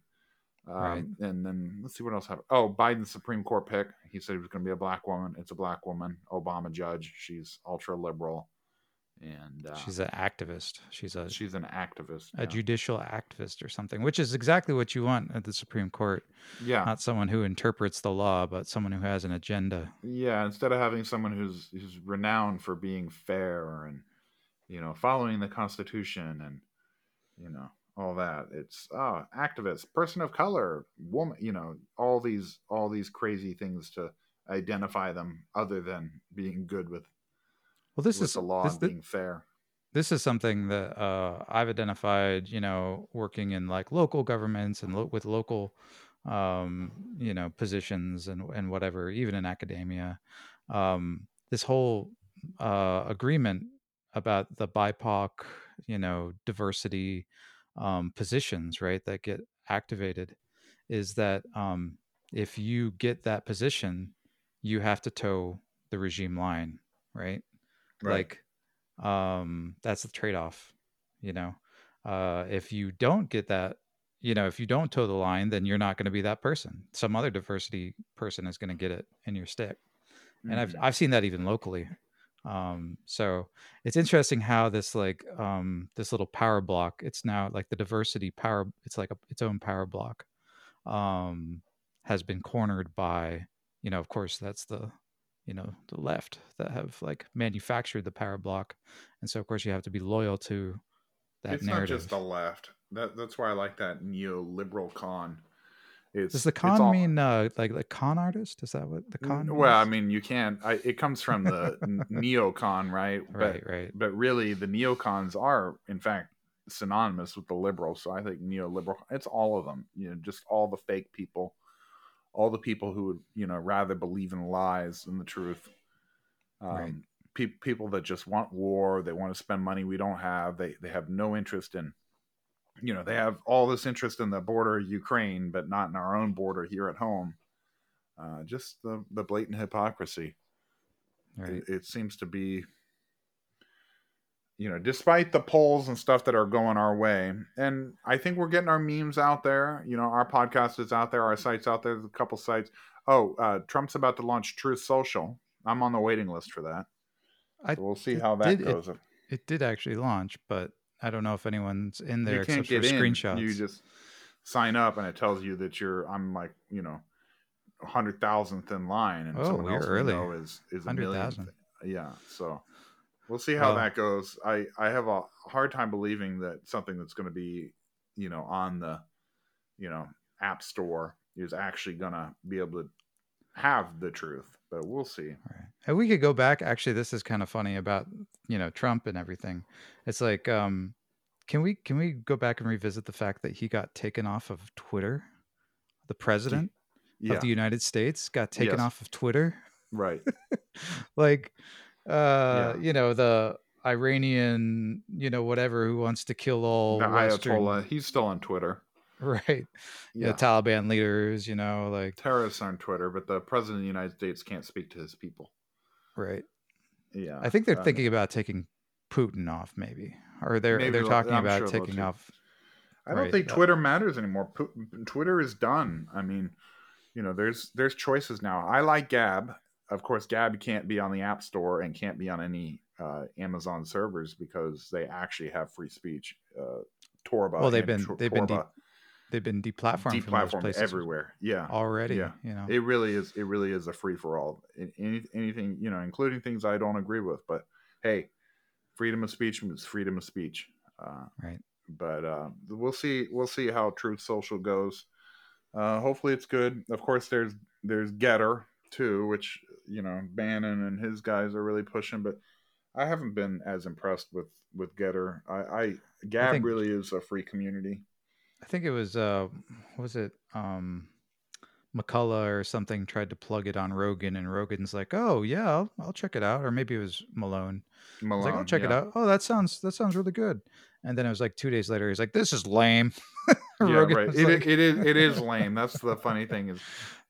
Um, Right. And then let's see what else happened. Oh, Biden's Supreme Court pick. He said he was going to be a black woman. It's a black woman. Obama judge. She's ultra liberal, and uh, She's an activist. She's a she's an activist. a Yeah. judicial activist or something, which is exactly what you want at the Supreme Court. yeah, Not someone who interprets the law, but someone who has an agenda. yeah. Instead of having someone who's who's renowned for being fair and you know following the Constitution and you know all that, it's oh activist, person of color, woman. You know all these all these crazy things to identify them other than being good with Well, this is the law this, being fair. this is something that uh, I've identified, you know, working in like local governments and lo- with local, um, you know, positions and and whatever, even in academia. Um, this whole uh, agreement about the BIPOC, you know, diversity um, positions, right, that get activated, is that um, if you get that position, you have to toe the regime line, right? Like um that's the trade-off you know? Uh if you don't get that you know if you don't toe the line then you're not going to be that person. Some other diversity person is going to get it in your stick. And i've Mhm. i've seen that even locally. Um so it's interesting how this like um this little power block it's now like the diversity power it's like a, its own power block um has been cornered by you know of course that's the you know the left that have like manufactured the power block and so of course you have to be loyal to that it's narrative not just the left. That that's why I like that neoliberal con. It's does the it's con all- mean uh like the con artist is that what the con well, I mean, you can't. I, it comes from the [LAUGHS] neocon, right? But right right but really, the neocons are in fact synonymous with the liberals. So I think neoliberal. It's all of them. You know, just all the fake people, all the people who would you know rather believe in lies than the truth. Um, Right. pe- people that just want war. They want to spend money we don't have. They they have no interest in. You know, they have all this interest in the border of Ukraine, but not in our own border here at home. Uh, just the the blatant hypocrisy right it, it seems to be you know despite the polls and stuff that are going our way and i think we're getting our memes out there you know our podcast is out there our site's out there there's a couple sites. Oh uh, trump's about to launch truth social. I'm on the waiting list for that. I- so we'll see it how that did- goes. it did actually launch but i don't know if anyone's in there you can't except for get in. Screenshots. you just sign up and it tells you that you're i'm like you know 100000th in line and Oh, someone else early. know is is a million. Yeah so we'll see how Well- that goes i i have a hard time believing that something that's going to be you know on the you know app store is actually going to be able to have the truth but we'll see Right. And we could go back. Actually, this is kind of funny about you know Trump and everything. It's like, um, can we can we go back and revisit the fact that he got taken off of Twitter? The president yeah of the United States got taken Yes. off of Twitter. right [LAUGHS] like, uh, you know, the Iranian, you know, whatever who wants to kill all the Western, Ayatollah. He's still on Twitter. [LAUGHS] right? Yeah, Yeah, Taliban leaders, you know, like terrorists on Twitter, but the president of the United States can't speak to his people. right. Yeah, I think they're uh, thinking about taking Putin off, maybe, or they're Maybe they're talking I'm about sure taking off. I don't Right, think Twitter matters anymore. Twitter is done. I mean, you know, there's there's choices now. I like Gab. Of course, Gab can't be on the App Store and can't be on any uh, Amazon servers because they actually have free speech. Uh, Torba. Well, they've been- Tor- they've been Torba They've been deplatformed deplatformed everywhere. Yeah, already. Yeah. You know, it really is. It really is a free for all. Any, anything you know, including things I don't agree with. But hey, freedom of speech is freedom of speech. Uh, right? but uh, we'll see we'll see how truth social goes uh, hopefully it's good of course there's there's Gettr too which you know bannon and his guys are really pushing but i haven't been as impressed with with Gettr i i gab think- really is a free community I think it was uh, what was it um, McCullough or something tried to plug it on Rogan, and Rogan's like, "Oh yeah, I'll, I'll check it out," or maybe it was Malone. I was like, "I'll Malone, check it out." Oh, that sounds that sounds really good. And then it was like two days later, he's like, "This is lame." [LAUGHS] [LAUGHS] yeah right it, like- it is it is [LAUGHS] lame that's the funny thing is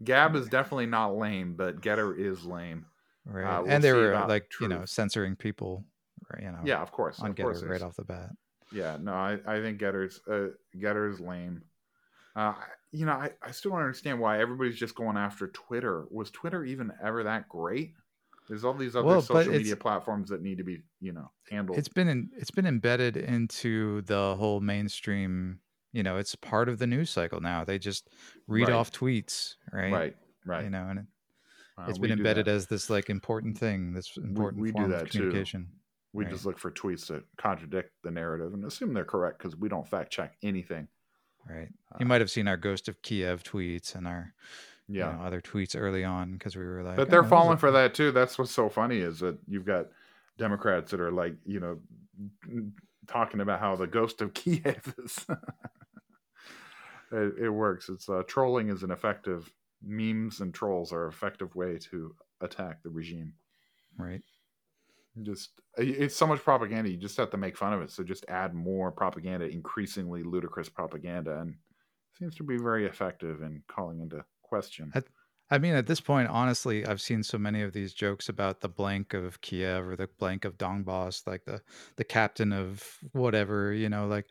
gab is definitely not lame but Gettr is lame right. uh, we'll and they were like, you know, censoring people, right, you know, yeah of course on of Gettr course right off the bat. Yeah, no, I, I think Gettr's uh, Gettr's lame. Uh, you know, I, I still don't understand why everybody's just going after Twitter. Was Twitter even ever that great? There's all these other Well, social media platforms that need to be, you know, handled. It's been in, it's been embedded into the whole mainstream. You know, it's part of the news cycle now. They just read Right. off tweets, right? right, right. You know, and it, Uh, it's we been embedded as this like important thing, this important we do form that of too. We right. just look for tweets that contradict the narrative and assume they're correct because we don't fact check anything. Right. Uh, You might have seen our Ghost of Kiev tweets and our Yeah, you know, other tweets early on because we were like, but they're "Oh, falling for that too. That's what's so funny is that you've got Democrats that are like, you know, talking about how the ghost of [LAUGHS] Kiev is. [LAUGHS] it, it works. It's uh, trolling is an effective memes and trolls are an effective way to attack the regime. Right. Just it's so much propaganda. You just have to make fun of it. So just add more propaganda, increasingly ludicrous propaganda, and seems to be very effective in calling into question. I- I mean, at this point, honestly, I've seen so many of these jokes about the blank of Kiev or the blank of Donbass, like the the captain of whatever, you know, like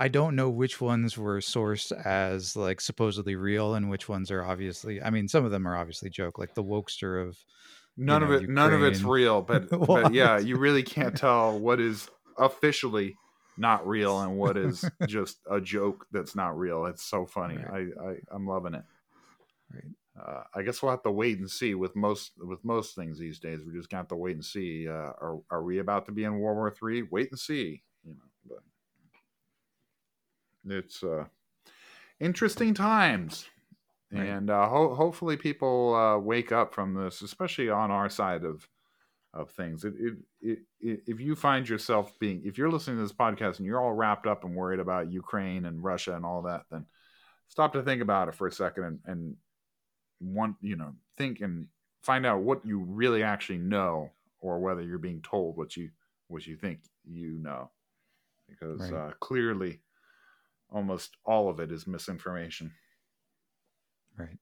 I don't know which ones were sourced as like supposedly real and which ones are obviously. I mean, some of them are obviously joke, like the wokester of none know, of it none of it's real but [LAUGHS] Well, but yeah you really can't tell what is officially not real [LAUGHS] and what is just a joke that's not real it's so funny Right. I, I i'm loving it Right. uh, i guess we'll have to wait and see with most with most things these days we're just got to to wait and see uh, are, are we about to be in world war three wait and see you know but it's uh interesting times Right. and uh, ho- hopefully people uh, wake up from this, especially on our side of of things. It, it, it, if you find yourself being, if you're listening to this podcast and you're all wrapped up and worried about Ukraine and Russia and all that, then stop to think about it for a second and, and want you know think and find out what you really actually know, or whether you're being told what you what you think you know, because Right. uh, clearly, almost all of it is misinformation. right.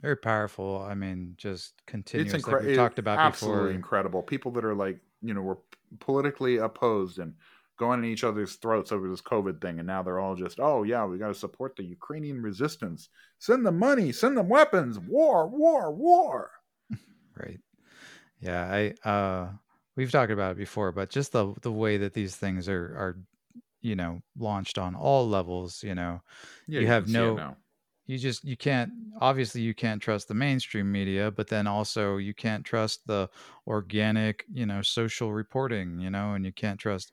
Very powerful. I mean, just continuous. it's like we talked about absolutely before. incredible. People that are like, you know, were politically opposed and going in each other's throats over this COVID thing, and now they're all just, oh yeah, we got to support the Ukrainian resistance. Send them money, send them weapons. War, war, war. [LAUGHS] Right. Yeah, I uh we've talked about it before, but just the the way that these things are are you know launched on all levels, you know. Yeah, You have see it no- You just you can't obviously you can't trust the mainstream media, but then also you can't trust the organic, you know, social reporting, you know, and you can't trust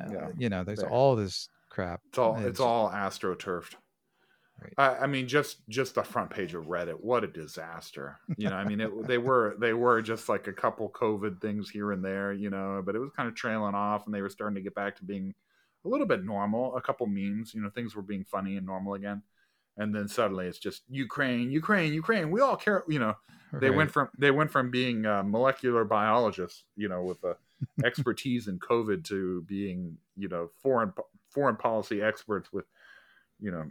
uh, Yeah, you know, there's there. all this crap. It's all It's- it's all astroturfed. Right. I, I mean, just just the front page of Reddit. What a disaster! You know, I mean, it, they were they were just like a couple COVID things here and there, you know, but it was kind of trailing off, and they were starting to get back to being a little bit normal. A couple memes, you know, things were being funny and normal again. and then suddenly it's just Ukraine, Ukraine, Ukraine. We all care. You know, they went from they went from being uh, molecular biologists, you know, with uh, [LAUGHS] expertise in COVID, to being you know foreign foreign policy experts with you know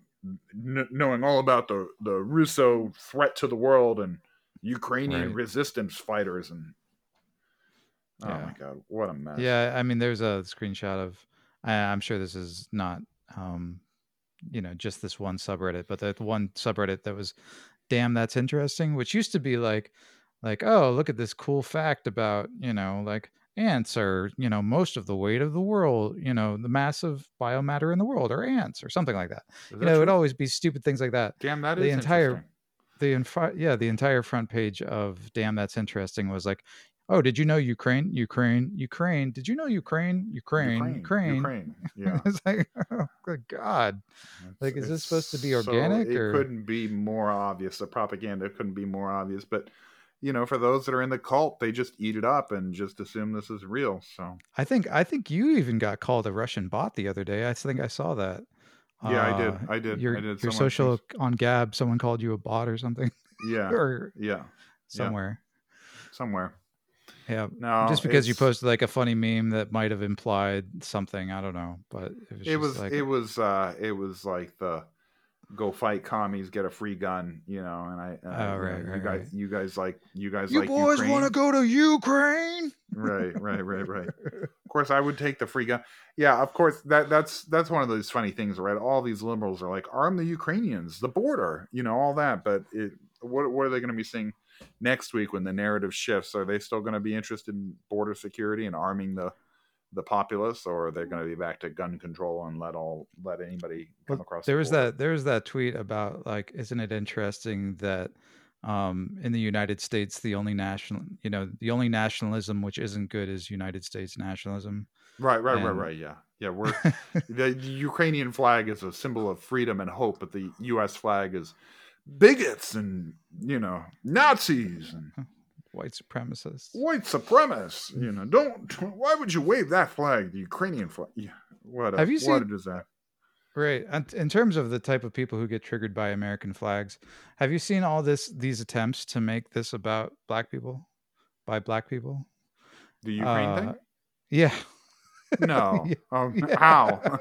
n- knowing all about the the Russo threat to the world and Ukrainian Right. resistance fighters and oh Yeah. my god, what a mess! Yeah, I mean, there's a screenshot of. I, I'm sure this is not, um, you know, just this one subreddit, but that one subreddit that was, damn, that's interesting. Which used to be like, like, oh, look at this cool fact about, you know, like ants are, you know, most of the weight of the world. You know, the massive biomatter in the world are ants or something like that. Is You that know, it would always be stupid things like that. damn that is the entire- interesting. the infi- yeah the entire front page of damn that's interesting was like oh did you know ukraine ukraine ukraine did you know ukraine ukraine ukraine, Ukraine. [LAUGHS] Yeah. it's like oh good god Like, is this supposed to be it's so- it or- couldn't be more obvious. The propaganda couldn't be more obvious. But you know, for those that are in the cult, they just eat it up and just assume this is real. So i think i think you even got called a russian bot the other day i think i saw that yeah, I did. Uh, I did. your, I did. your social thinks- on gab someone called you a bot or something Yeah. [LAUGHS] or Yeah. somewhere Somewhere. Yeah, No. just because you posted like a funny meme that might have implied something i don't know but it was it was like it was uh it was like the go fight commies get a free gun you know and i uh, Oh, you right, you right, guys right. you guys like you guys you like boys want to go to ukraine? Right right right right. [LAUGHS] Of course i would take the free gun. Yeah of course that that's that's one of those funny things right? All these liberals are like arm the ukrainians the border you know all that but it what, what are they going to be saying next week when the narrative shifts are they still going to be interested in border security and arming the the populace or are they going to be back to gun control and let all let anybody come Well, across there the was border? that there was that tweet about like isn't it interesting that um in the united states the only national you know the only nationalism which isn't good is united states nationalism Right, right, right, And- right. Yeah, yeah. We're [LAUGHS] the Ukrainian flag is a symbol of freedom and hope, but the U.S. flag is bigots and you know Nazis and white supremacists white supremacists. You know, don't. Why would you wave that flag, the Ukrainian flag? Yeah, what a Have you what seen- a disaster. right and in terms of the type of people who get triggered by american flags have you seen all this these attempts to make this about black people by black people The Ukraine Uh, thing? yeah No. [LAUGHS] Yeah. How? [LAUGHS]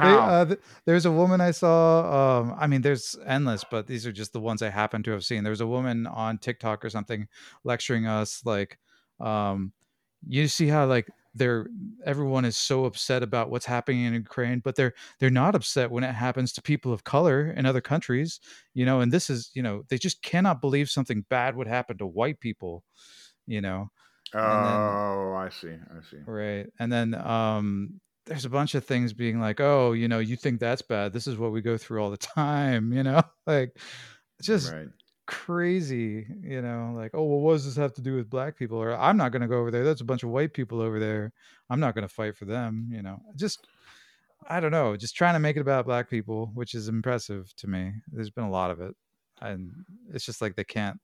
They, How? uh, th- there's a woman I saw. Um, I mean, there's endless, but these are just the ones I happen to have seen. There's a woman on TikTok or something lecturing us, like, um, you see how like they're everyone is so upset about what's happening in Ukraine, but they're they're not upset when it happens to people of color in other countries, you know. And this is, you know, they just cannot believe something bad would happen to white people, you know. Oh, I see. I see. Right. And then um there's a bunch of things being like, "Oh, you know, you think that's bad. This is what we go through all the time, [LAUGHS] you know?" Like just Right. crazy, you know, like, "Oh, well what does this have to do with black people?" or "I'm not going to go over there. That's a bunch of white people over there. I'm not going to fight for them," you know. Just I don't know, just trying to make it about black people, which is impressive to me. There's been a lot of it. And it's just like they can't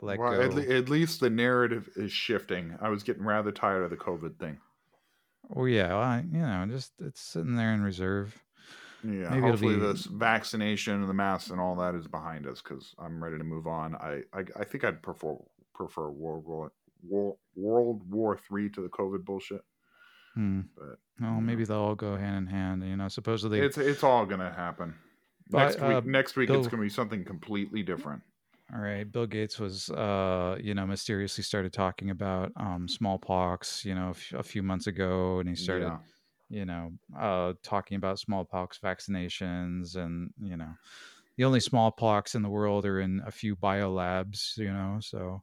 let well, go. at, le- at least the narrative is shifting. I was getting rather tired of the COVID thing. Oh yeah, well, I, you know, just it's sitting there in reserve. Yeah, Maybe hopefully be- this vaccination and the masks and all that is behind us because I'm ready to move on. I, I I think I'd prefer prefer World War World, World War Three to the COVID bullshit. Hmm. But Well, you maybe they'll all go hand in hand. You know, supposedly. it's it's all gonna happen. But, Next week, uh, next week it's gonna be something completely different. All right, Bill Gates was, uh, you know, mysteriously started talking about um, smallpox, you know, a f- a few months ago, and he started, Yeah. you know, uh, talking about smallpox vaccinations, and you know, the only smallpox in the world are in a few biolabs, you know, so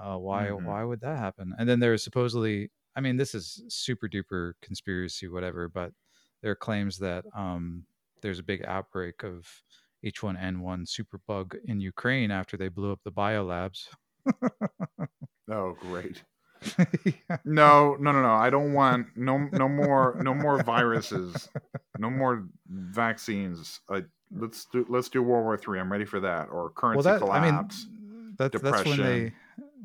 uh, why Mhm. why would that happen? And then there's supposedly, I mean, this is super duper conspiracy, whatever, but there are claims that um, there's a big outbreak of H1N1 superbug in Ukraine after they blew up the biolabs. [LAUGHS] Oh, great. Yeah. [LAUGHS] No, no, no, no. I don't want no no more no more viruses. No more vaccines. I, let's do let's do World War Three. I'm ready for that. Or currency well, that I collapse. mean, that's that's when they depression.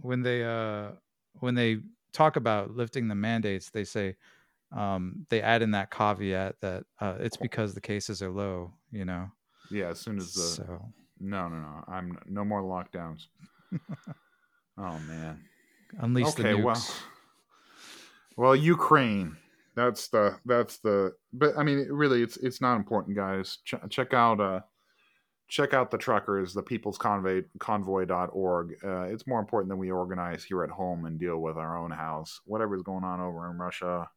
when they uh when they talk about lifting the mandates, they say um, they add in that caveat that uh, it's because the cases are low. You know, Yeah, as soon as the So no, no, no. I'm no more lockdowns. [LAUGHS] oh man. unleash the okay, nukes. well, well, Ukraine. That's the that's the. But I mean, it really, it's it's not important, guys. Ch- check out uh, check out the truckers, the People's Convoy Convoy.org. Uh, it's more important than we organize here at home and deal with our own house. Whatever's going on over in Russia,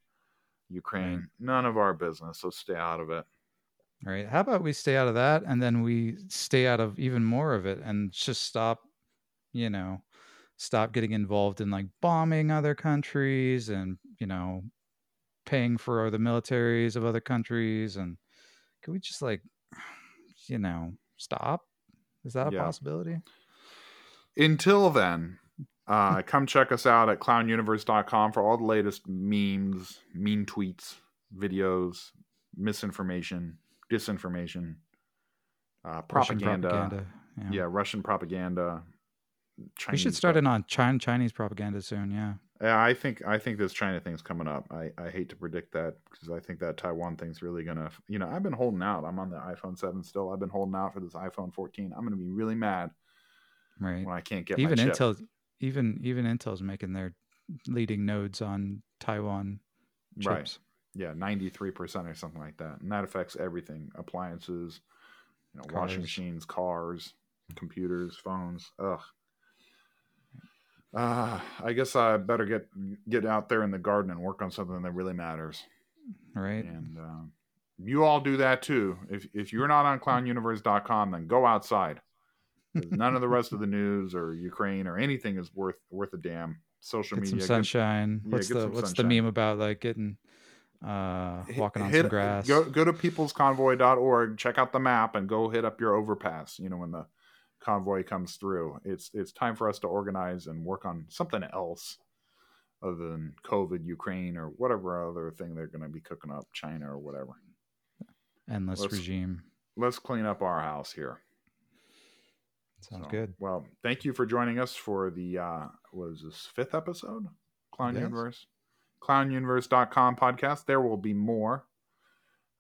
Ukraine, Right. none of our business. So stay out of it. All right. How about we stay out of that and then we stay out of even more of it and just stop, you know, stop getting involved in like bombing other countries and, you know, paying for the militaries of other countries and can we just like you know, stop? Is that a Yeah. possibility? Until then, uh, come check us out at clownuniverse.com for all the latest memes, mean tweets, videos, misinformation, disinformation, uh, Russian propaganda. Yeah. Yeah, Russian propaganda. We should start in on China, Chinese propaganda soon. Yeah. Yeah, I think I think this China thing's coming up. I, I hate to predict that because I think that Taiwan thing's really gonna. You know, I've been holding out. I'm on the iPhone seven still. I've been holding out for this iPhone 14. I'm gonna be really mad Right. when I can't get even. Intel, even even Intel's making their leading nodes on Taiwan Right. Yeah, 93 percent or something like that, and that affects everything: appliances, you know, washing machines, cars, computers, phones. Ugh. Uh, I guess I better get get out there in the garden and work on something that really matters. Right. And um, you all do that too. If if you're not on clownuniverse.com, then go outside. None of the rest of the [LAUGHS] news or Ukraine or anything is worth worth a damn. Social Get some media. sunshine. yeah, what's get the some what's sunshine. the meme about like getting uh walking on hit- some grass? Go go to peoplesconvoy.org, check out the map, and go hit up your overpass. You know when the convoy comes through. It's it's time for us to organize and work on something else other than COVID, Ukraine, or whatever other thing they're going to be cooking up, China or whatever. Endless let's- regime. Let's clean up our house here. Sounds So, good. Well, thank you for joining us for the uh was this fifth episode? Clown Yes. Universe. Clownuniverse.com podcast. There will be more.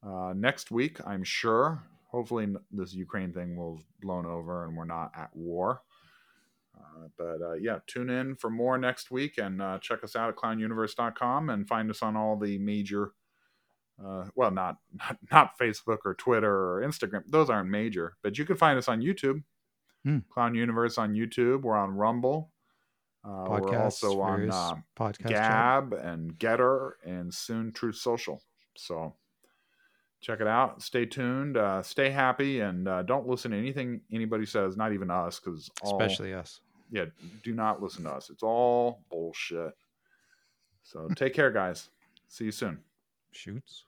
Uh next week, I'm sure. Hopefully this Ukraine thing will have blown over and we're not at war. Uh, but uh, yeah, tune in for more next week and uh, check us out at clownuniverse.com and find us on all the major uh, well, not, not not Facebook or Twitter or Instagram. Those aren't major, but you can find us on YouTube. Hmm. Clown Universe on YouTube. We're on Rumble. Uh, we're also on uh, podcast. Gab and Gettr and soon Truth Social. So check it out. Stay tuned. Uh, stay happy and uh, don't listen to anything anybody says. Not even us, because especially us. yeah, do not listen to us. It's all bullshit. So take care, guys. See you soon. Shoots.